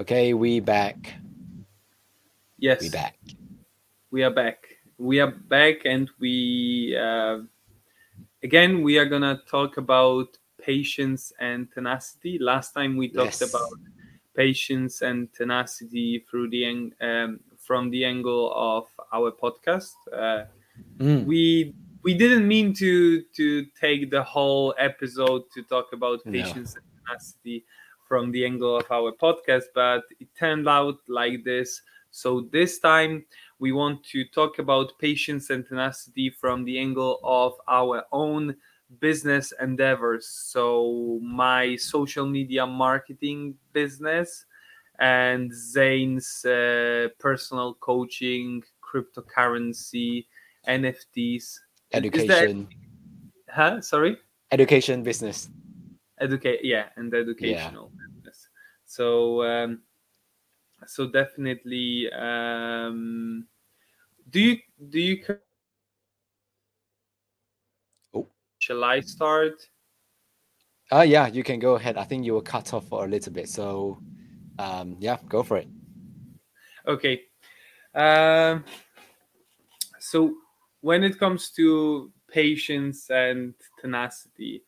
Okay, we back. Yes, We back. we are back. We are back, and we uh, again we are gonna talk about patience and tenacity. Last time we talked Yes. about patience and tenacity through the um, from the angle of our podcast. Uh, Mm, we we didn't mean to to take the whole episode to talk about No. patience and tenacity from the angle of our podcast but it turned out like this. So this time we want to talk about patience and tenacity from the angle of our own business endeavors. So my social media marketing business and Zayne's uh, personal coaching cryptocurrency nfts that- education, huh? Sorry? Education business. educate yeah and educational so um so definitely um do you do you Oh. shall i start Uh, yeah, you can go ahead. I think you were cut off for a little bit, so um, yeah, go for it. okay um so when it comes to patience and tenacity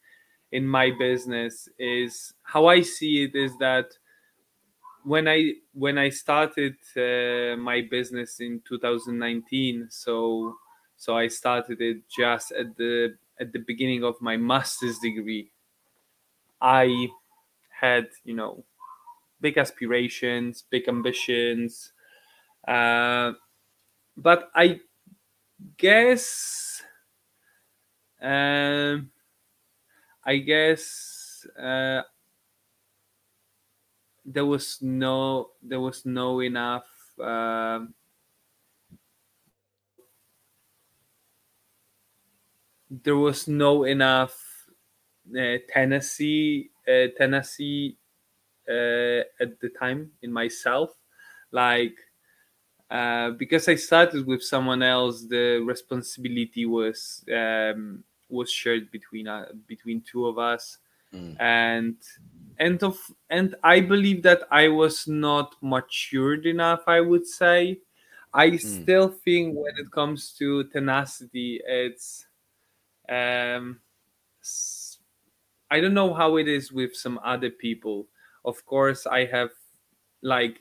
in my business is how i see it is that when i when i started uh, my business in 2019 so so i started it just at the at the beginning of my master's degree. I had you know big aspirations big ambitions uh, but i guess um i guess uh there was no there was no enough um there was no enough uh, Tennessee uh, Tennessee uh, at the time in myself like uh, because I started with someone else the responsibility was um, was shared between uh, between two of us Mm. and and of and I believe that I was not matured enough I would say. I still think when it comes to tenacity it's um I don't know how it is with some other people. Of course I have like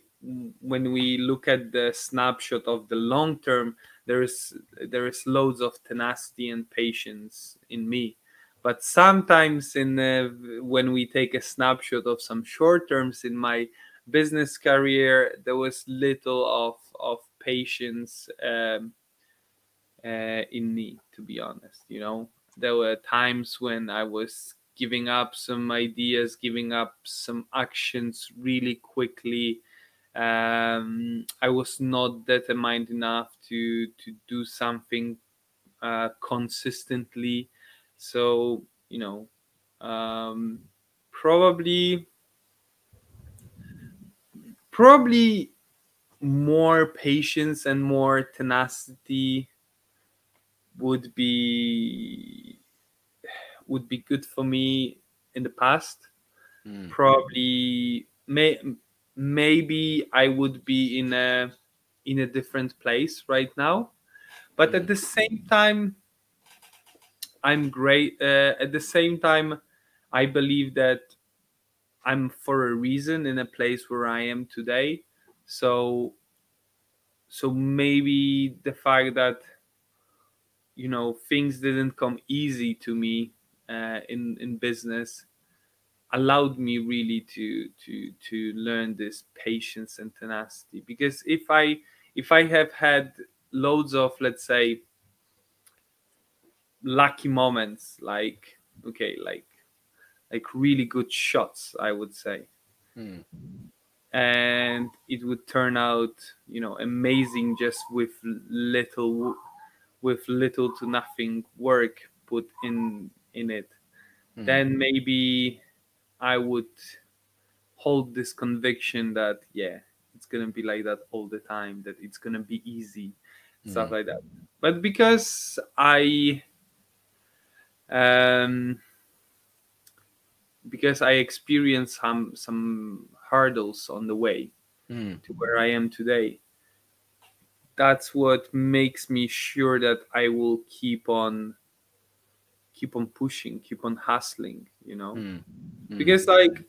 when we look at the snapshot of the long term there is there is loads of tenacity and patience in me but sometimes in when we take a snapshot of some short terms in my business career there was little of of patience um, uh, in me to be honest you know? There were times when i was giving up some ideas giving up some actions really quickly. Um, i was not determined enough to to do something uh, consistently so you know um, probably probably more patience and more tenacity would be would be good for me in the past. Mm. probably may maybe i would be in a in a different place right now. But at the same time i'm great. Uh, at the same time i believe that i'm for a reason in a place where i am today. So so maybe the fact that you know things didn't come easy to me uh, in in business allowed me really to to to learn this patience and tenacity. Because if i if i have had loads of let's say lucky moments like okay like like really good shots i would say Mm. and it would turn out you know amazing just with little with little to nothing work put in in it Mhm. then maybe i would hold this conviction that yeah it's gonna be like that all the time that it's gonna be easy stuff Mhm. like that but because i um because i experienced some some hurdles on the way Mm. to where I am today. That's what makes me sure that I will keep on keep on pushing, keep on hustling, you know. Mm. Mm. Because like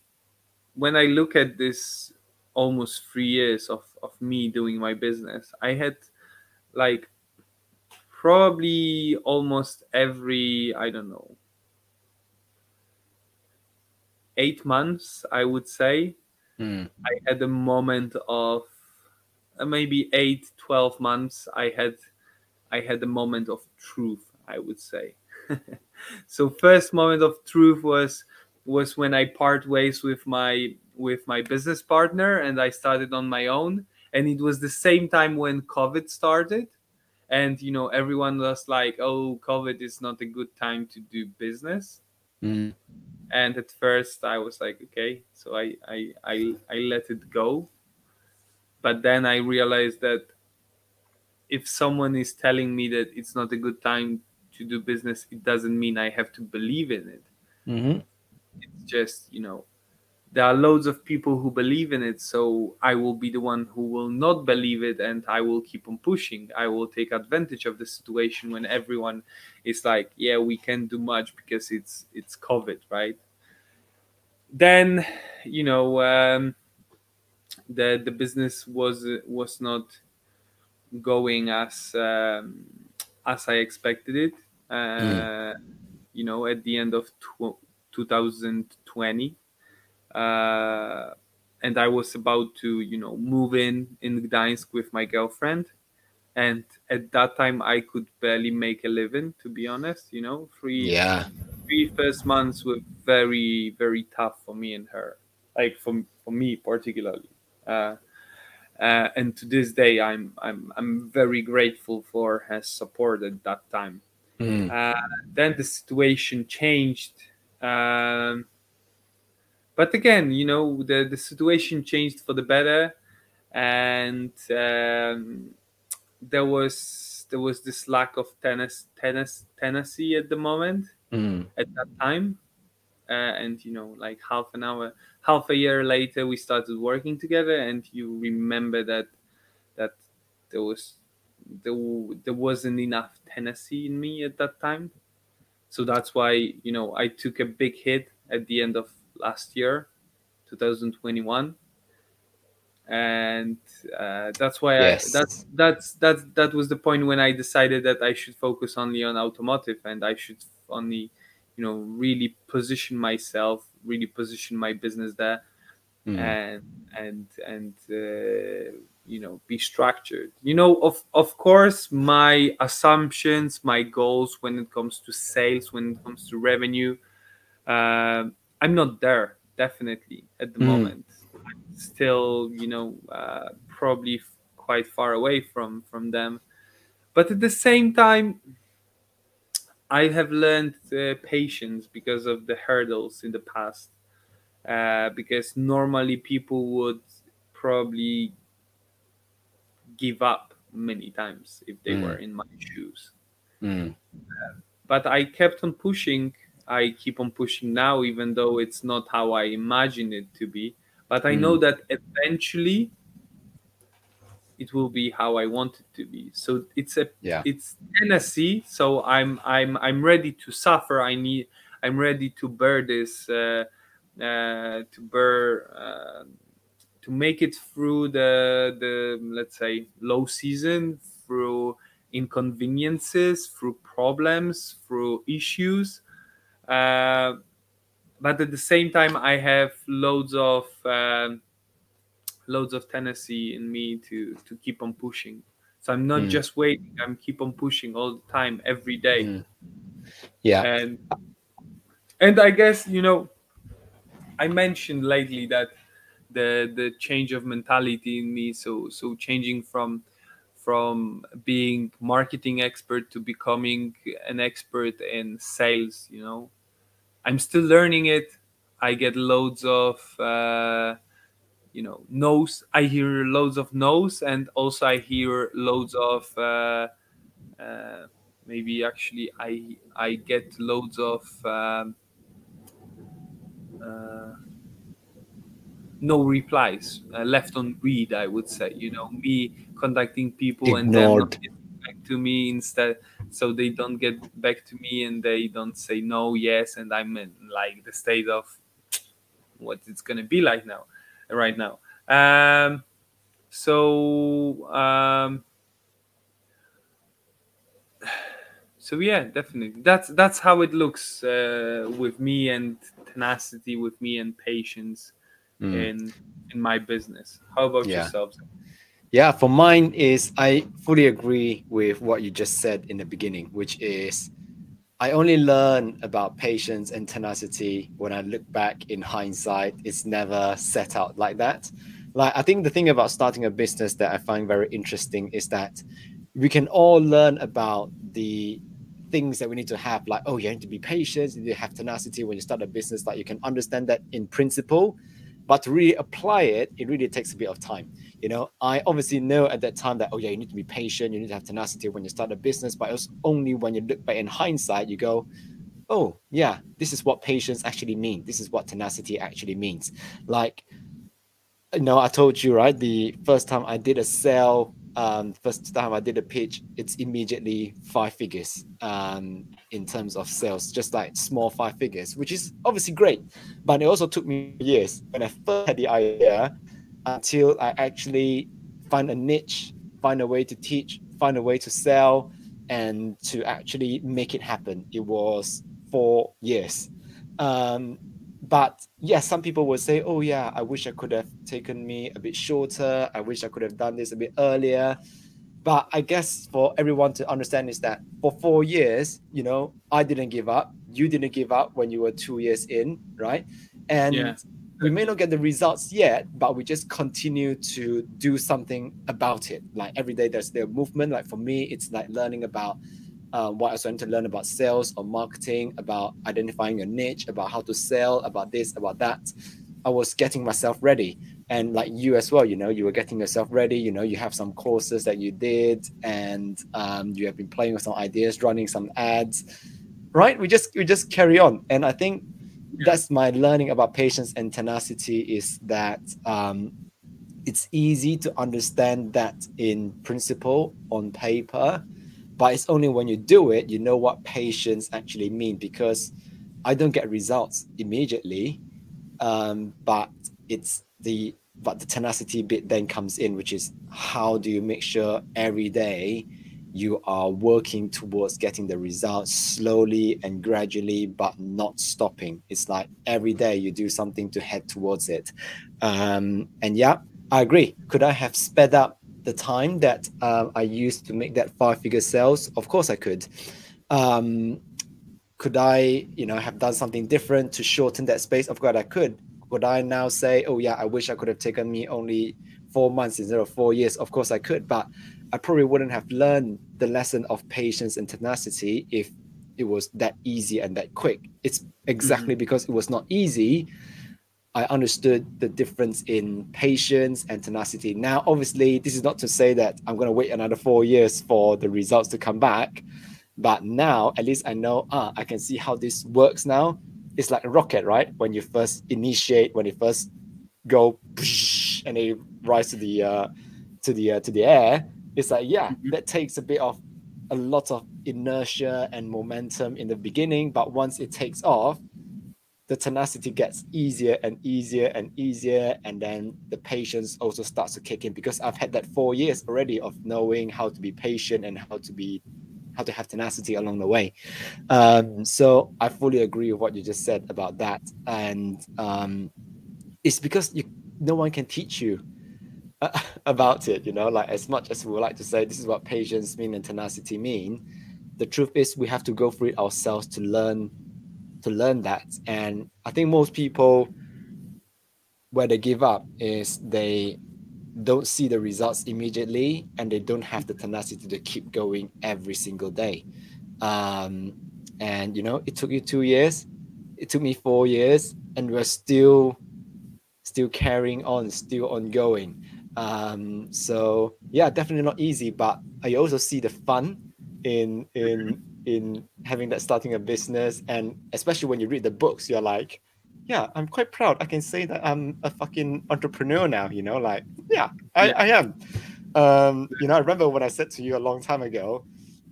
when I look at this almost three years of, of me doing my business, I had like probably almost every, I don't know, eight months, I would say, Mm. I had a moment of uh, maybe eight, 12 months. I had, I had a moment of truth, I would say. so first moment of truth was was when I part ways with my with my business partner and I started on my own. And it was the same time when COVID started. And you know, everyone was like, oh, COVID is not a good time to do business. Mm. And at first I was like, okay, so I I, I, I let it go. But then I realized that if someone is telling me that it's not a good time to do business, it doesn't mean I have to believe in it. hmm it's just you know there are loads of people who believe in it so i will be the one who will not believe it and i will keep on pushing. I will take advantage of the situation when everyone is like yeah we can't do much because it's it's covid right? Then you know um, the the business was was not going as um, as i expected it. Uh, you know at the end of tw- 2020 uh, and i was about to you know move in in gdańsk with my girlfriend. And at that time i could barely make a living to be honest you know. Three Yeah. three first months were very very tough for me and her. Like for, for me particularly. Uh, uh, and to this day i'm i'm i'm very grateful for her support at that time. Mm. uh, then the situation changed. Um, but again you know the, the situation changed for the better. And um, there was there was this lack of tennis tennis Tennessee at the moment Mm. at that time. Uh, and you know like half an hour half a year later we started working together. And you remember that that there was there, there wasn't enough Tennessee in me at that time. So that's why you know I took a big hit at the end of last year 2021 and uh, that's why Yes. I that's that's that's that was the point when I decided that I should focus only on automotive and I should only you know really position myself really position my business there Mm. and and and uh, you know be structured you know of of course my assumptions my goals when it comes to sales when it comes to revenue um, i'm not there definitely at the Mm. moment still you know uh, probably f- quite far away from from them but at the same time i have learned uh, patience because of the hurdles in the past uh, because normally people would probably give up many times if they Mm. were in my shoes. Mm. But I kept on pushing. I keep on pushing now, even though it's not how I imagine it to be. But I know Mm. that eventually it will be how I want it to be. So it's a Yeah. it's Tennessee. So I'm I'm I'm ready to suffer. I need I'm ready to bear this uh, uh, to bear uh, to make it through the the let's say low season through inconveniences through problems through issues uh, but at the same time i have loads of um, loads of tennessee in me to to keep on pushing so i'm not Mm. just waiting i'm keep on pushing all the time every day Mm. Yeah. and and i guess you know i mentioned lately that the the change of mentality in me so so changing from from being marketing expert to becoming an expert in sales you know i'm still learning it i get loads of uh, you know no's i hear loads of no's and also i hear loads of uh, uh, maybe actually i i get loads of um, uh, no replies uh, left on read i would say you know me contacting people Ignored. and then not getting back to me instead so they don't get back to me and they don't say no yes and i'm in like the state of what it's gonna be like now right now um so um so yeah definitely that's that's how it looks uh, with me and tenacity with me and patience Mm. in in my business how about Yeah. yourselves Yeah, for mine is I fully agree with what you just said in the beginning, which is I only learn about patience and tenacity when I look back in hindsight. It's never set out like that. Like I think the thing about starting a business that I find very interesting is that we can all learn about the things that we need to have, like oh, you need to be patient, you have tenacity when you start a business. Like you can understand that in principle, but to really apply it, it really takes a bit of time. You know i obviously know at that time that oh yeah you need to be patient you need to have tenacity when you start a business but it's only when you look back in hindsight you go oh yeah this is what patience actually means this is what tenacity actually means. Like you know i told you right the first time i did a sale um first time i did a pitch it's immediately five figures um in terms of sales just like small five figures which is obviously great but it also took me years when i first had the idea until I actually find a niche, find a way to teach, find a way to sell, and to actually make it happen. It was four years. Um, but yes, some people will say, oh, yeah, I wish I could have taken me a bit shorter. I wish I could have done this a bit earlier. But I guess for everyone to understand is that for four years, you know, I didn't give up. You didn't give up when you were two years in, right? And Yeah. we may not get the results yet, but we just continue to do something about it. Like every day, there's the movement. Like for me, it's like learning about uh, what I was trying to learn about sales or marketing, about identifying your niche, about how to sell, about this, about that. I was getting myself ready. And like you as well, you know, you were getting yourself ready. You know, you have some courses that you did, and um, you have been playing with some ideas, running some ads, right? We just we just carry on. And I think that's my learning about patience and tenacity is that um, it's easy to understand that in principle on paper but it's only when you do it you know what patience actually mean because i don't get results immediately um, but it's the but the tenacity bit then comes in which is how do you make sure every day you are working towards getting the results slowly and gradually but not stopping? It's like every day you do something to head towards it. Um, and yeah i agree. Could i have sped up the time that um, i used to make that five figure sales of course i could um, could i you know have done something different to shorten that space of course i could Could i now say oh yeah i wish i could have taken me only four months instead of four years of course i could but I probably wouldn't have learned the lesson of patience and tenacity if it was that easy and that quick. It's exactly because it was not easy. I understood the difference in patience and tenacity. Now, obviously, this is not to say that I'm going to wait another four years for the results to come back. But now, at least I know, ah, I can see how this works now. It's like a rocket, right? When you first initiate, when you first go, and they rise to the uh, to the uh, to the air it's like yeah Mhm. that takes a bit of a lot of inertia and momentum in the beginning but once it takes off the tenacity gets easier and easier and easier and then the patience also starts to kick in because i've had that four years already of knowing how to be patient and how to be how to have tenacity along the way. Um, so i fully agree with what you just said about that. And um, it's because you no one can teach you uh, about it you know? Like as much as we would like to say this is what patience mean and tenacity mean the truth is we have to go through it ourselves to learn to learn that. And i think most people where they give up is they don't see the results immediately and they don't have the tenacity to keep going every single day. Um, and you know it took you two years it took me four years and we're still still carrying on still ongoing. Um, so yeah definitely not easy but i also see the fun in in in having that starting a business and especially when you read the books you're like yeah, I'm quite proud. I can say that I'm a fucking entrepreneur now. You know, like yeah, I, Yeah. I am. Um, you know, I remember when I said to you a long time ago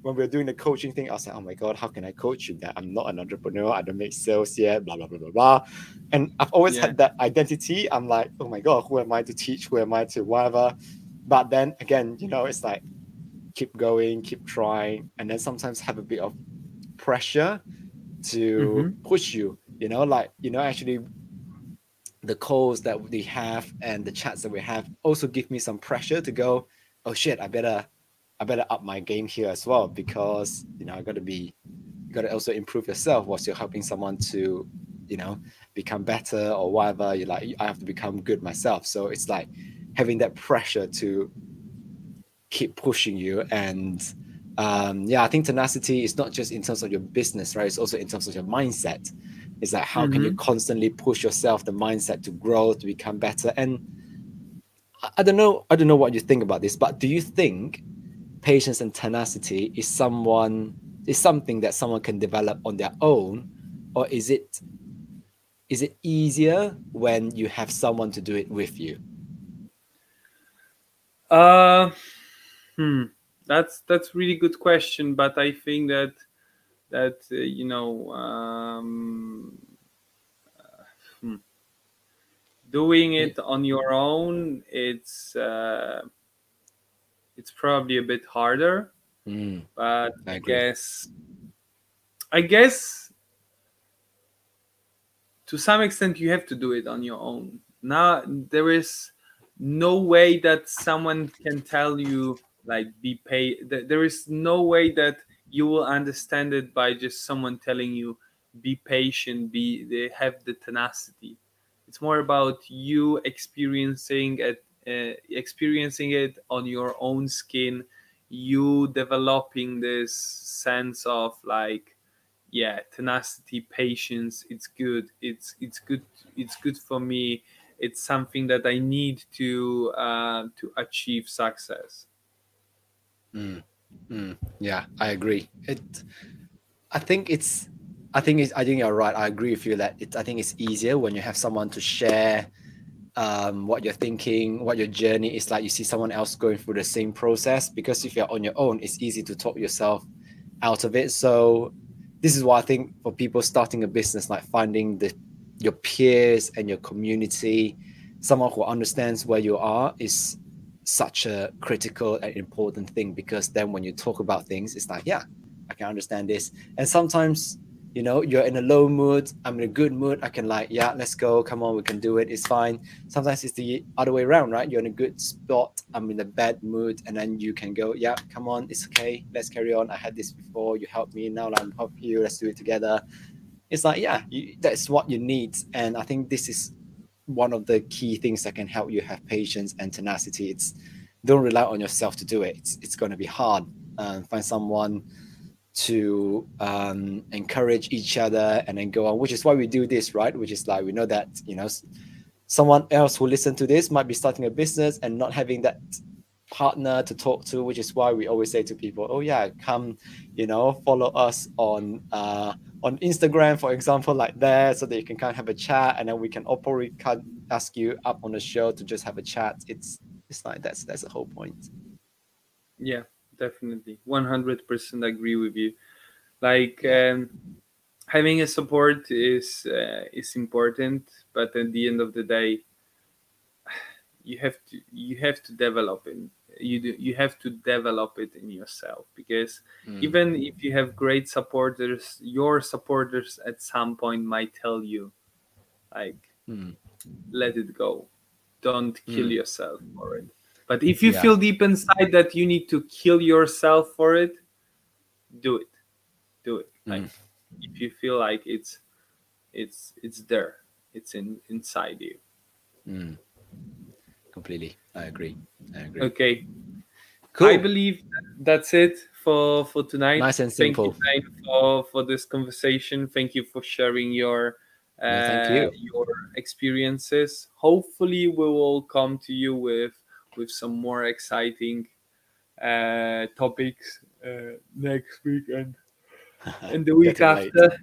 when we were doing the coaching thing, I was like, oh my god, how can I coach you? That I'm not an entrepreneur. I don't make sales yet. Blah blah blah blah blah. And I've always Yeah. had that identity. I'm like, oh my god, who am I to teach? Who am I to whatever? But then again, you know, it's like keep going, keep trying, and then sometimes have a bit of pressure to mm-hmm. push you. You know, like you know, actually the calls that we have and the chats that we have also give me some pressure to go, oh shit, I better I better up my game here as well because you know I gotta be you gotta also improve yourself whilst you're helping someone to, you know, become better or whatever. You're like, I have to become good myself. So it's like having that pressure to keep pushing you. And um yeah i think tenacity is not just in terms of your business right? It's also in terms of your mindset. It's like how can you constantly push yourself the mindset to grow to become better? And I- i don't know i don't know what you think about this but do you think patience and tenacity is someone is something that someone can develop on their own? Or is it is it easier when you have someone to do it with you? Uh, hmm. That's that's really good question, but I think that that uh, you know um, uh, hmm. doing it on your own, it's uh, it's probably a bit harder. Mm, But I I, guess I guess to some extent you have to do it on your own. Now there is no way that someone can tell you like be paid. There is no way that you will understand it by just someone telling you be patient, be they have the tenacity. It's more about you experiencing it, uh, experiencing it on your own skin. You developing this sense of like yeah tenacity patience it's good it's it's good it's good for me it's something that i need to uh, to achieve success Mm, mm, yeah, I agree. It, I think it's, I think it's, I think you're right. I agree with you that it, I think it's easier when you have someone to share, um, what you're thinking, what your journey is like. You see someone else going through the same process because if you're on your own, it's easy to talk yourself out of it. So this is why I think for people starting a business, like finding the your peers and your community, someone who understands where you are is such a critical and important thing because then when you talk about things, it's like, yeah, I can understand this. And sometimes, you know, you're in a low mood, I'm in a good mood, I can like, yeah, let's go, come on, we can do it, it's fine. Sometimes it's the other way around, right? You're in a good spot, I'm in a bad mood, and then you can go, yeah, come on, it's okay, let's carry on. I had this before, you helped me, now I'm helping you, let's do it together. It's like, yeah, you, that's what you need. And I think this is one of the key things that can help you have patience and tenacity. It's don't rely on yourself to do it. It's, it's going to be hard. Um, find someone to um, encourage each other and then go on, which is why we do this, right? Which is like we know that you know someone else who listen to this might be starting a business and not having that partner to talk to, which is why we always say to people, "Oh yeah, come, you know, follow us on uh, on Instagram, for example, like that, so that you can kind of have a chat, and then we can can ask you up on the show to just have a chat. It's it's like that's that's the whole point. yeah definitely 100% agree with you like um, having a support is uh, is important but at the end of the day you have to you have to develop it you do, you have to develop it in yourself because Mm. even if you have great supporters your supporters at some point might tell you like Mm. let it go don't kill Mm. yourself for it but if you Yeah. feel deep inside that you need to kill yourself for it do it do it like Mm. if you feel like it's it's it's there it's in inside you Mm. Completely, I agree. I agree. okay Cool. i believe that's it for for tonight Nice and thank simple. you for for this conversation thank you for sharing your uh, No, thank you. your experiences hopefully we will come to you with with some more exciting uh, topics uh, next week and and the week Getting late. after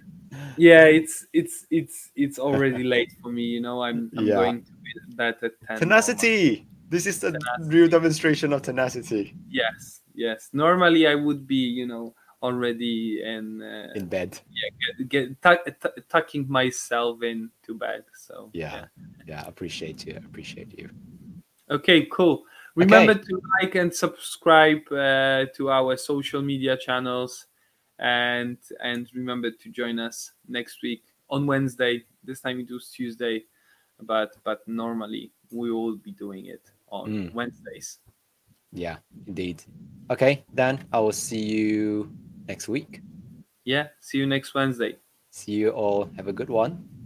yeah it's it's it's it's already late for me you know i'm, I'm Yeah. going to be- bed at 10 Tenacity. This is the Tenacity. real demonstration of tenacity yes yes normally i would be you know already in uh, in bed. Yeah, get, get tuck, tu- tucking myself in into bed so Yeah. Yeah, appreciate you. Appreciate you. okay cool remember to like and subscribe uh, to our social media channels and and remember to join us next week on wednesday this time it was tuesday but but normally we will be doing it on Mm. wednesdays Yeah, indeed. Okay, then I will see you next week. yeah see you next wednesday See you all. Have a good one.